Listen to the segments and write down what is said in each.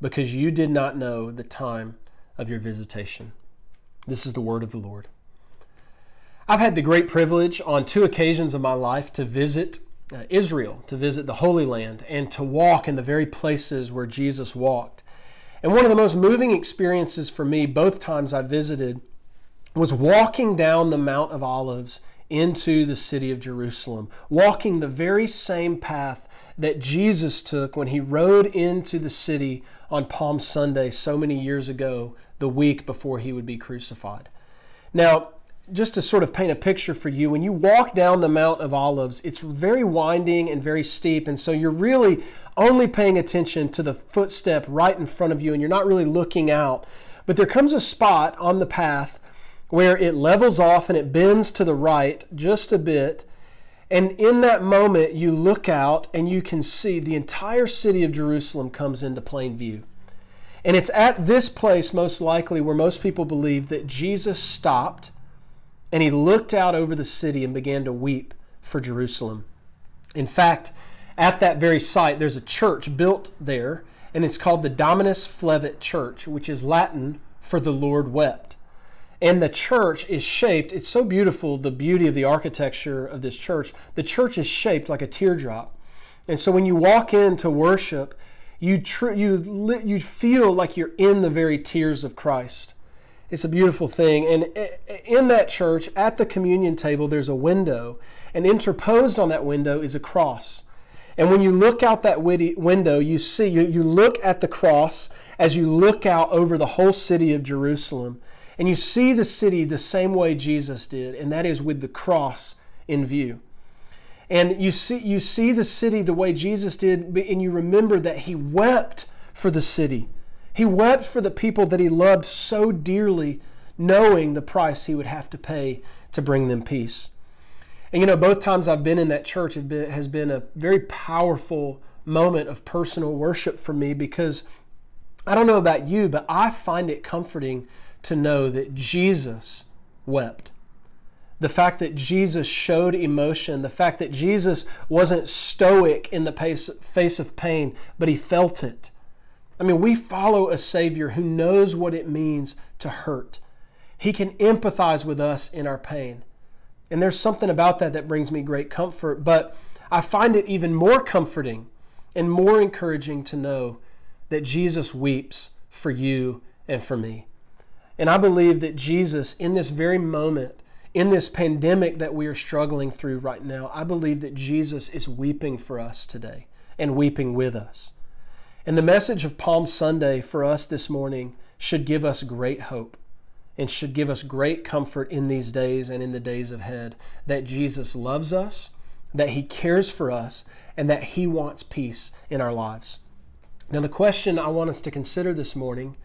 because you did not know the time of your visitation. This is the word of the Lord. I've had the great privilege on two occasions of my life to visit uh, Israel, to visit the Holy Land, and to walk in the very places where Jesus walked. And one of the most moving experiences for me, both times I visited, was walking down the Mount of Olives into the city of Jerusalem, walking the very same path that Jesus took when he rode into the city on Palm Sunday so many years ago, the week before he would be crucified. Now, just to sort of paint a picture for you, when you walk down the Mount of Olives, it's very winding and very steep, and so you're really only paying attention to the footstep right in front of you, and you're not really looking out. But there comes a spot on the path where it levels off and it bends to the right just a bit, and in that moment, you look out and you can see the entire city of Jerusalem comes into plain view. And it's at this place, most likely, where most people believe that Jesus stopped and he looked out over the city and began to weep for Jerusalem. In fact, at that very site, there's a church built there, and it's called the Dominus Flevit Church, which is Latin for the Lord wept. And the church is shaped, it's so beautiful, the beauty of the architecture of this church. The church is shaped like a teardrop. And so when you walk in to worship, you, tr- you, you feel like you're in the very tears of Christ. It's a beautiful thing. And eh, eh, in that church, at the communion table, there's a window. And interposed on that window is a cross. And when you look out that window, you see, you, you look at the cross as you look out over the whole city of Jerusalem. And you see the city the same way Jesus did, and that is with the cross in view. And you see, you see the city the way Jesus did, and you remember that he wept for the city. He wept for the people that he loved so dearly, knowing the price he would have to pay to bring them peace. And you know, both times I've been in that church it has been a very powerful moment of personal worship for me because I don't know about you, but I find it comforting to know that Jesus wept. The fact that Jesus showed emotion, the fact that Jesus wasn't stoic in the face of pain, but he felt it. I mean, we follow a Savior who knows what it means to hurt. He can empathize with us in our pain. And there's something about that that brings me great comfort, but I find it even more comforting and more encouraging to know that Jesus weeps for you and for me. And I believe that Jesus, in this very moment, in this pandemic that we are struggling through right now, I believe that Jesus is weeping for us today and weeping with us. And the message of Palm Sunday for us this morning should give us great hope and should give us great comfort in these days and in the days ahead that Jesus loves us, that He cares for us, and that He wants peace in our lives. Now, the question I want us to consider this morning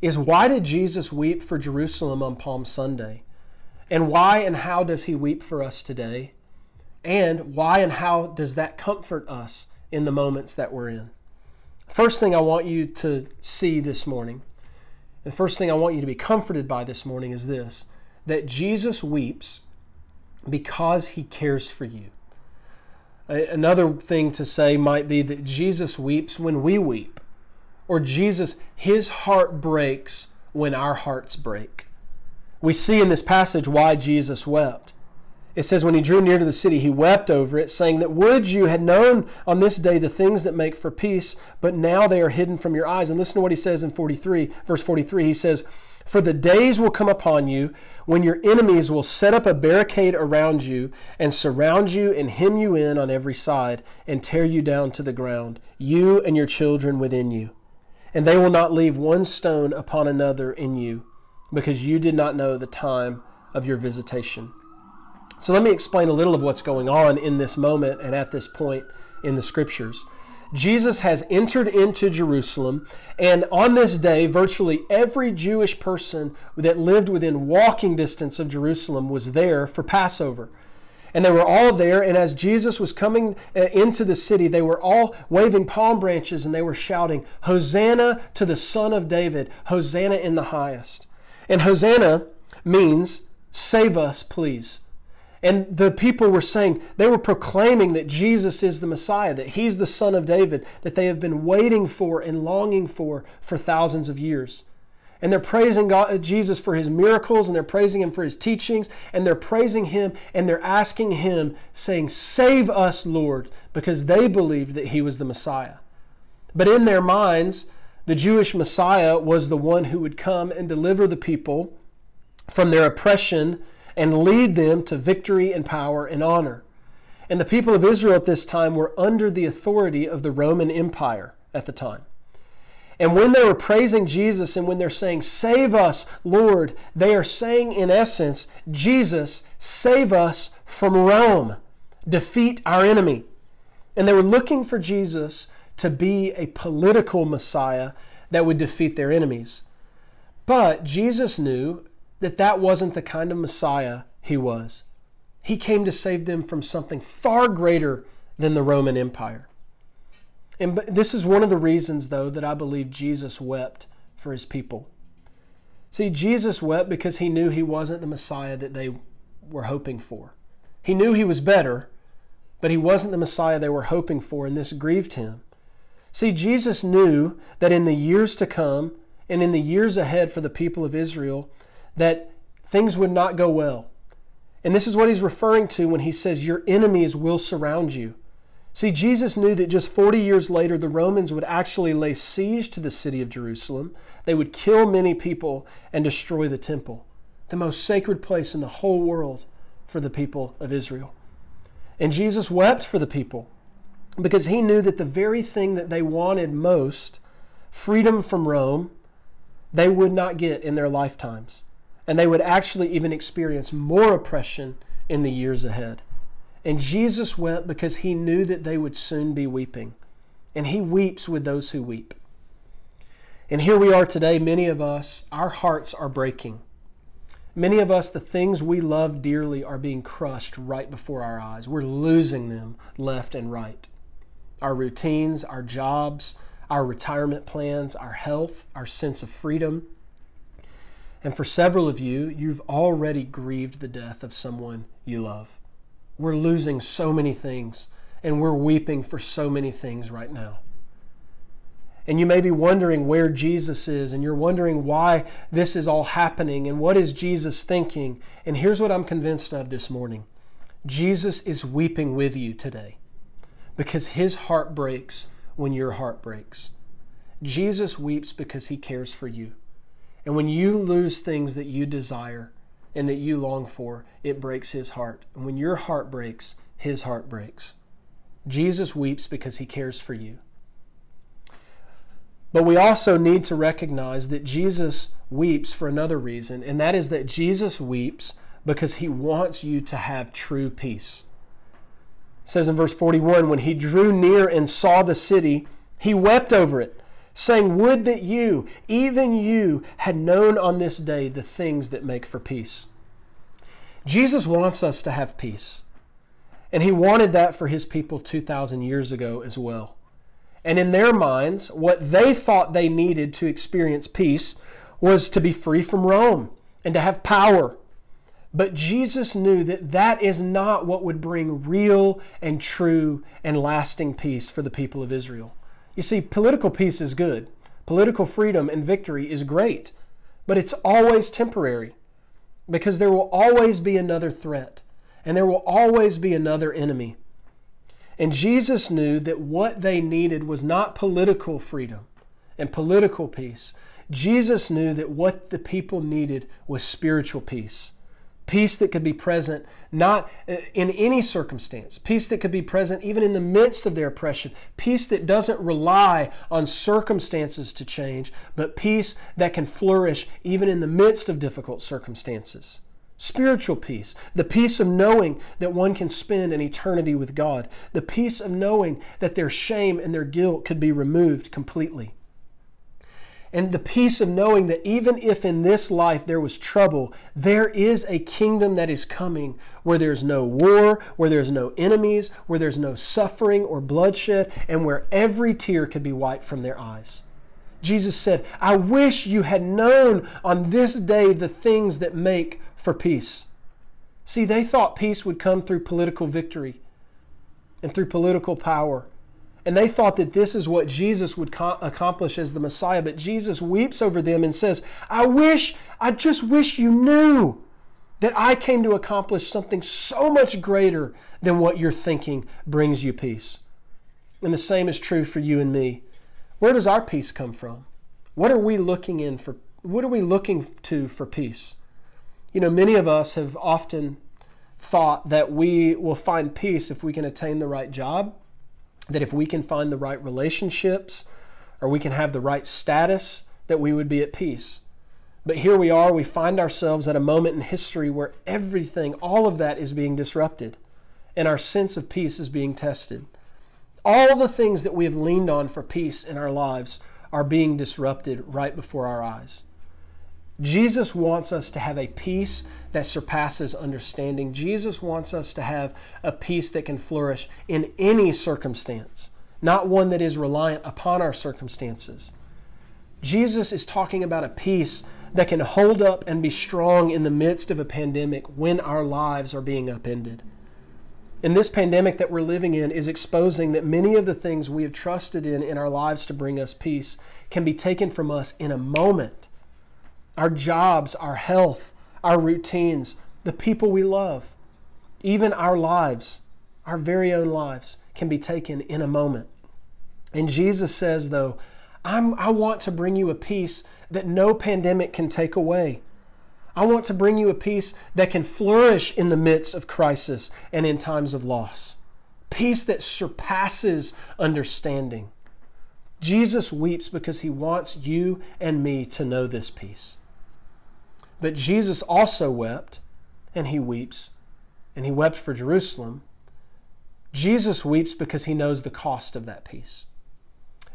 is why did Jesus weep for Jerusalem on Palm Sunday? And why and how does he weep for us today? And why and how does that comfort us in the moments that we're in? First thing I want you to see this morning, the first thing I want you to be comforted by this morning is this that Jesus weeps because he cares for you. Another thing to say might be that Jesus weeps when we weep or Jesus, his heart breaks when our hearts break. We see in this passage why Jesus wept. It says, When he drew near to the city, he wept over it, saying that would you had known on this day the things that make for peace, but now they are hidden from your eyes. And listen to what he says in 43, verse 43. He says, For the days will come upon you when your enemies will set up a barricade around you and surround you and hem you in on every side and tear you down to the ground, you and your children within you and they will not leave one stone upon another in you, because you did not know the time of your visitation. So let me explain a little of what's going on in this moment and at this point in the scriptures. Jesus has entered into Jerusalem, and on this day, virtually every Jewish person that lived within walking distance of Jerusalem was there for Passover. And they were all there, and as Jesus was coming uh, into the city, they were all waving palm branches and they were shouting, Hosanna to the Son of David, Hosanna in the highest. And Hosanna means, Save us, please. And the people were saying, they were proclaiming that Jesus is the Messiah, that He's the Son of David, that they have been waiting for and longing for for thousands of years. And they're praising God, uh, Jesus for His miracles, and they're praising Him for His teachings, and they're praising Him, and they're asking Him, saying, Save us, Lord, because they believed that He was the Messiah. But in their minds, the Jewish Messiah was the one who would come and deliver the people from their oppression and lead them to victory and power and honor. And the people of Israel at this time were under the authority of the Roman Empire at the time. And when they were praising Jesus and when they're saying, Save us, Lord, they are saying in essence, Jesus, save us from Rome, defeat our enemy. And they were looking for Jesus to be a political Messiah that would defeat their enemies. But Jesus knew that that wasn't the kind of Messiah he was. He came to save them from something far greater than the Roman Empire. And this is one of the reasons, though, that I believe Jesus wept for his people. See, Jesus wept because he knew he wasn't the Messiah that they were hoping for. He knew he was better, but he wasn't the Messiah they were hoping for, and this grieved him. See, Jesus knew that in the years to come and in the years ahead for the people of Israel, that things would not go well. And this is what he's referring to when he says, Your enemies will surround you. See, Jesus knew that just 40 years later, the Romans would actually lay siege to the city of Jerusalem. They would kill many people and destroy the temple, the most sacred place in the whole world for the people of Israel. And Jesus wept for the people because he knew that the very thing that they wanted most, freedom from Rome, they would not get in their lifetimes and they would actually even experience more oppression in the years ahead. And Jesus wept because he knew that they would soon be weeping. And he weeps with those who weep. And here we are today, many of us, our hearts are breaking. Many of us, the things we love dearly are being crushed right before our eyes. We're losing them left and right. Our routines, our jobs, our retirement plans, our health, our sense of freedom, and for several of you, you've already grieved the death of someone you love. We're losing so many things, and we're weeping for so many things right now. And you may be wondering where Jesus is, and you're wondering why this is all happening, and what is Jesus thinking. And here's what I'm convinced of this morning Jesus is weeping with you today because his heart breaks when your heart breaks. Jesus weeps because he cares for you. And when you lose things that you desire and that you long for, it breaks his heart. And when your heart breaks, his heart breaks. Jesus weeps because he cares for you. But we also need to recognize that Jesus weeps for another reason, and that is that Jesus weeps because he wants you to have true peace. It says in verse 41 when he drew near and saw the city, he wept over it saying, Would that you, even you, had known on this day the things that make for peace. Jesus wants us to have peace. And he wanted that for his people 2,000 years ago as well. And in their minds, what they thought they needed to experience peace was to be free from Rome and to have power. But Jesus knew that that is not what would bring real and true and lasting peace for the people of Israel. You see, political peace is good. Political freedom and victory is great, but it's always temporary because there will always be another threat and there will always be another enemy. And Jesus knew that what they needed was not political freedom and political peace. Jesus knew that what the people needed was spiritual peace peace that could be present not uh, in any circumstance, peace that could be present even in the midst of their oppression, peace that doesn't rely on circumstances to change, but peace that can flourish even in the midst of difficult circumstances. spiritual peace, the peace of knowing that one can spend an eternity with God, the peace of knowing that their shame and their guilt could be removed completely. And the peace of knowing that even if in this life there was trouble, there is a kingdom that is coming where there's no war, where there's no enemies, where there's no suffering or bloodshed, and where every tear could be wiped from their eyes. Jesus said, I wish you had known on this day the things that make for peace. See, they thought peace would come through political victory and through political power. And they thought that this is what Jesus would co- accomplish as the Messiah. But Jesus weeps over them and says, I wish, I just wish you knew that I came to accomplish something so much greater than what you're thinking brings you peace. And the same is true for you and me. Where does our peace come from? What are we looking in for? What are we looking to for peace? You know, many of us have often thought that we will find peace if we can attain the right job, that if we can find the right relationships, or we can have the right status, that we would be at peace. But here we are, we find ourselves at a moment in history where everything, all of that is being disrupted, and our sense of peace is being tested. All the things that we have leaned on for peace in our lives are being disrupted right before our eyes. Jesus wants us to have a peace that surpasses understanding. Jesus wants us to have a peace that can flourish in any circumstance, not one that is reliant upon our circumstances. Jesus is talking about a peace that can hold up and be strong in the midst of a pandemic when our lives are being upended. And this pandemic that we're living in is exposing that many of the things we have trusted in in our lives to bring us peace can be taken from us in a moment our jobs, our health, our routines, the people we love, even our lives, our very own lives, can be taken in a moment. And Jesus says, though, I want to bring you a peace that no pandemic can take away. I want to bring you a peace that can flourish in the midst of crisis and in times of loss. Peace that surpasses understanding. Jesus weeps because he wants you and me to know this peace. But Jesus also wept, and he weeps, and he wept for Jerusalem. Jesus weeps because he knows the cost of that peace.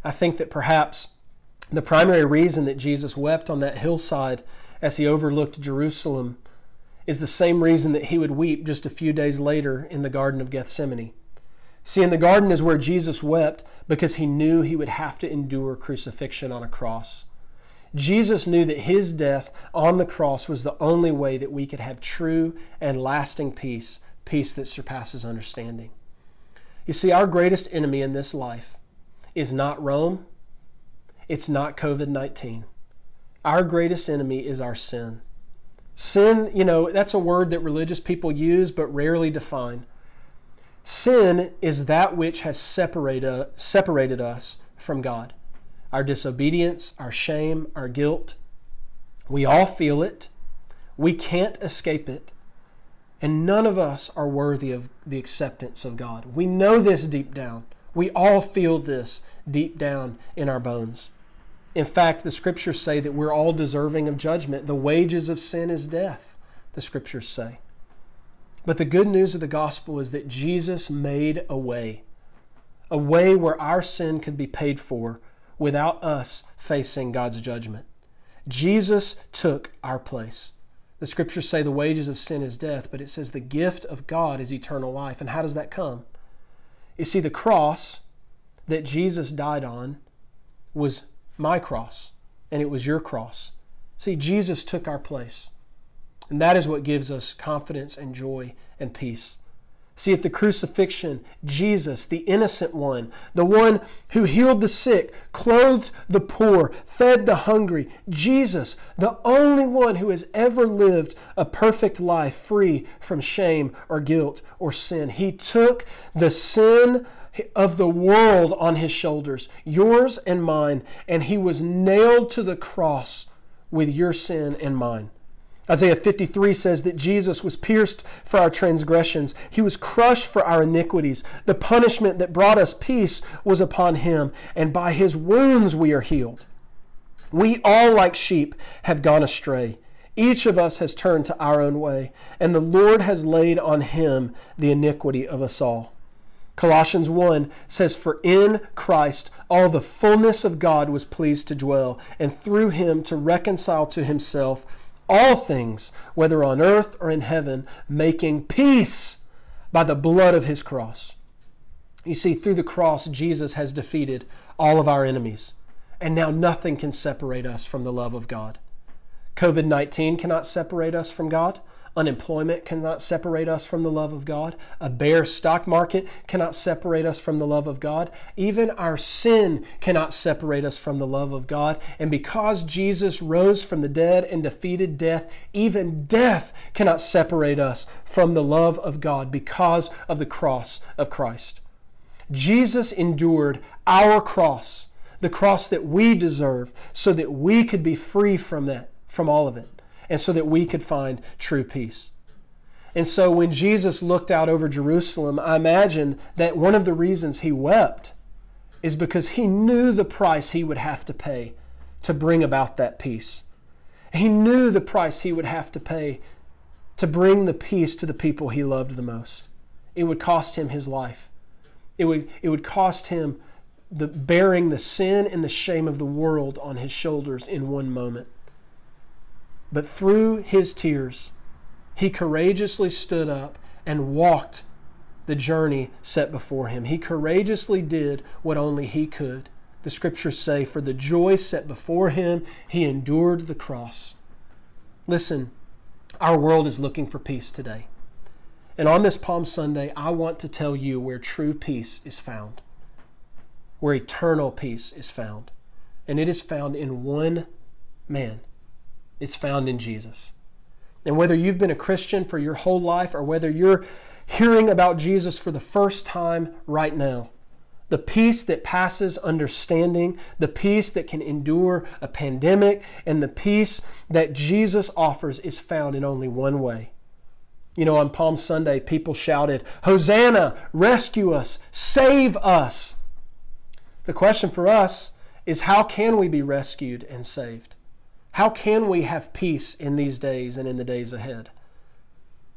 I think that perhaps the primary reason that Jesus wept on that hillside as he overlooked Jerusalem is the same reason that he would weep just a few days later in the Garden of Gethsemane. See, in the garden is where Jesus wept because he knew he would have to endure crucifixion on a cross. Jesus knew that his death on the cross was the only way that we could have true and lasting peace, peace that surpasses understanding. You see, our greatest enemy in this life is not Rome, it's not COVID 19. Our greatest enemy is our sin. Sin, you know, that's a word that religious people use but rarely define. Sin is that which has separated, separated us from God our disobedience, our shame, our guilt. We all feel it. We can't escape it. And none of us are worthy of the acceptance of God. We know this deep down. We all feel this deep down in our bones. In fact, the scriptures say that we're all deserving of judgment. The wages of sin is death, the scriptures say. But the good news of the gospel is that Jesus made a way, a way where our sin could be paid for without us facing God's judgment. Jesus took our place. The scriptures say the wages of sin is death, but it says the gift of God is eternal life. And how does that come? You see, the cross that Jesus died on was my cross, and it was your cross. See, Jesus took our place. And that is what gives us confidence and joy and peace. See, at the crucifixion, Jesus, the innocent one, the one who healed the sick, clothed the poor, fed the hungry, Jesus, the only one who has ever lived a perfect life free from shame or guilt or sin, he took the sin of the world on his shoulders, yours and mine, and he was nailed to the cross with your sin and mine. Isaiah 53 says that Jesus was pierced for our transgressions. He was crushed for our iniquities. The punishment that brought us peace was upon him, and by his wounds we are healed. We all, like sheep, have gone astray. Each of us has turned to our own way, and the Lord has laid on him the iniquity of us all. Colossians 1 says, For in Christ all the fullness of God was pleased to dwell, and through him to reconcile to himself all things, whether on earth or in heaven, making peace by the blood of his cross. You see, through the cross, Jesus has defeated all of our enemies, and now nothing can separate us from the love of God. COVID 19 cannot separate us from God. Unemployment cannot separate us from the love of God. A bear stock market cannot separate us from the love of God. Even our sin cannot separate us from the love of God. And because Jesus rose from the dead and defeated death, even death cannot separate us from the love of God because of the cross of Christ. Jesus endured our cross, the cross that we deserve, so that we could be free from that, from all of it and so that we could find true peace. And so when Jesus looked out over Jerusalem, I imagine that one of the reasons he wept is because he knew the price he would have to pay to bring about that peace. He knew the price he would have to pay to bring the peace to the people he loved the most. It would cost him his life. It would, it would cost him the bearing the sin and the shame of the world on his shoulders in one moment. But through his tears, he courageously stood up and walked the journey set before him. He courageously did what only he could. The scriptures say, For the joy set before him, he endured the cross. Listen, our world is looking for peace today. And on this Palm Sunday, I want to tell you where true peace is found, where eternal peace is found. And it is found in one man, it's found in Jesus. And whether you've been a Christian for your whole life or whether you're hearing about Jesus for the first time right now, the peace that passes understanding, the peace that can endure a pandemic, and the peace that Jesus offers is found in only one way. You know, on Palm Sunday, people shouted, Hosanna, rescue us, save us. The question for us is how can we be rescued and saved? How can we have peace in these days and in the days ahead?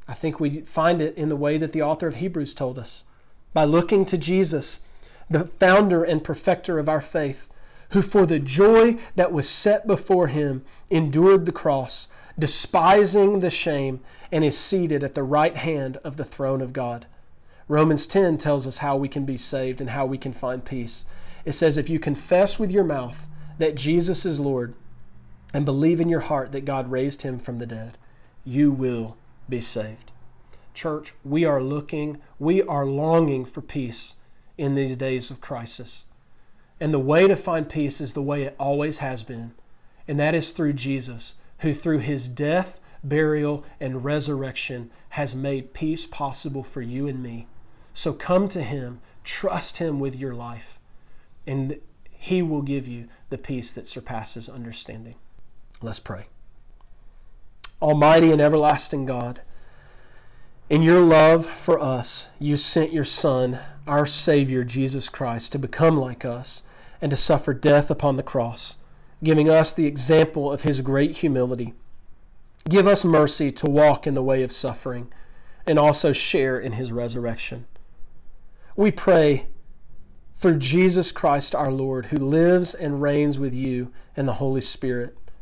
I think we find it in the way that the author of Hebrews told us by looking to Jesus, the founder and perfecter of our faith, who for the joy that was set before him endured the cross, despising the shame, and is seated at the right hand of the throne of God. Romans 10 tells us how we can be saved and how we can find peace. It says, If you confess with your mouth that Jesus is Lord, and believe in your heart that God raised him from the dead, you will be saved. Church, we are looking, we are longing for peace in these days of crisis. And the way to find peace is the way it always has been, and that is through Jesus, who through his death, burial, and resurrection has made peace possible for you and me. So come to him, trust him with your life, and he will give you the peace that surpasses understanding. Let's pray. Almighty and everlasting God, in your love for us, you sent your Son, our Savior, Jesus Christ, to become like us and to suffer death upon the cross, giving us the example of his great humility. Give us mercy to walk in the way of suffering and also share in his resurrection. We pray through Jesus Christ our Lord, who lives and reigns with you and the Holy Spirit